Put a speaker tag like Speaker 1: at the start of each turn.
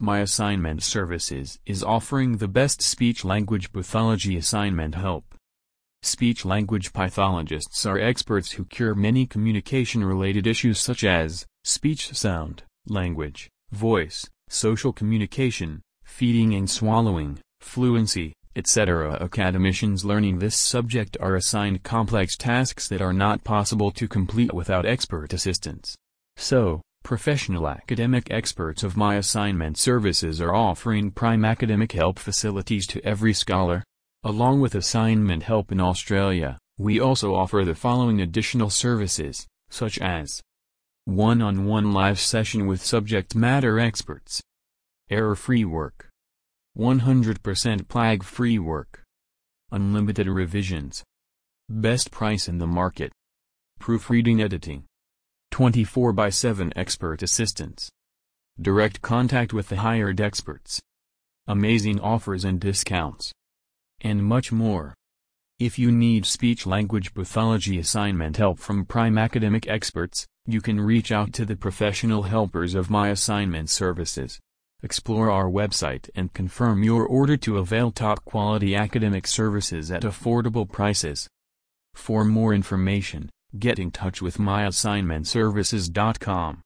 Speaker 1: My Assignment Services is offering the best speech-language pathology assignment help. Speech-language pathologists are experts who cure many communication-related issues such as speech sound, language, voice, social communication, feeding and swallowing, fluency, etc. Academicians learning this subject are assigned complex tasks that are not possible to complete without expert assistance. So, professional academic experts of My Assignment Services are offering prime academic help facilities to every scholar. Along with assignment help in Australia, we also offer the following additional services, such as one-on-one live session with subject matter experts, error-free work, 100% plague-free work. Unlimited revisions. Best price in the market. Proofreading editing. 24 by 7 expert assistance. Direct contact with the hired experts. Amazing offers and discounts. And much more. If you need speech-language pathology assignment help from prime academic experts, you can reach out to the professional helpers of My Assignment Services. Explore our website and confirm your order to avail top-quality academic services at affordable prices. For more information, get in touch with myassignmentservices.com.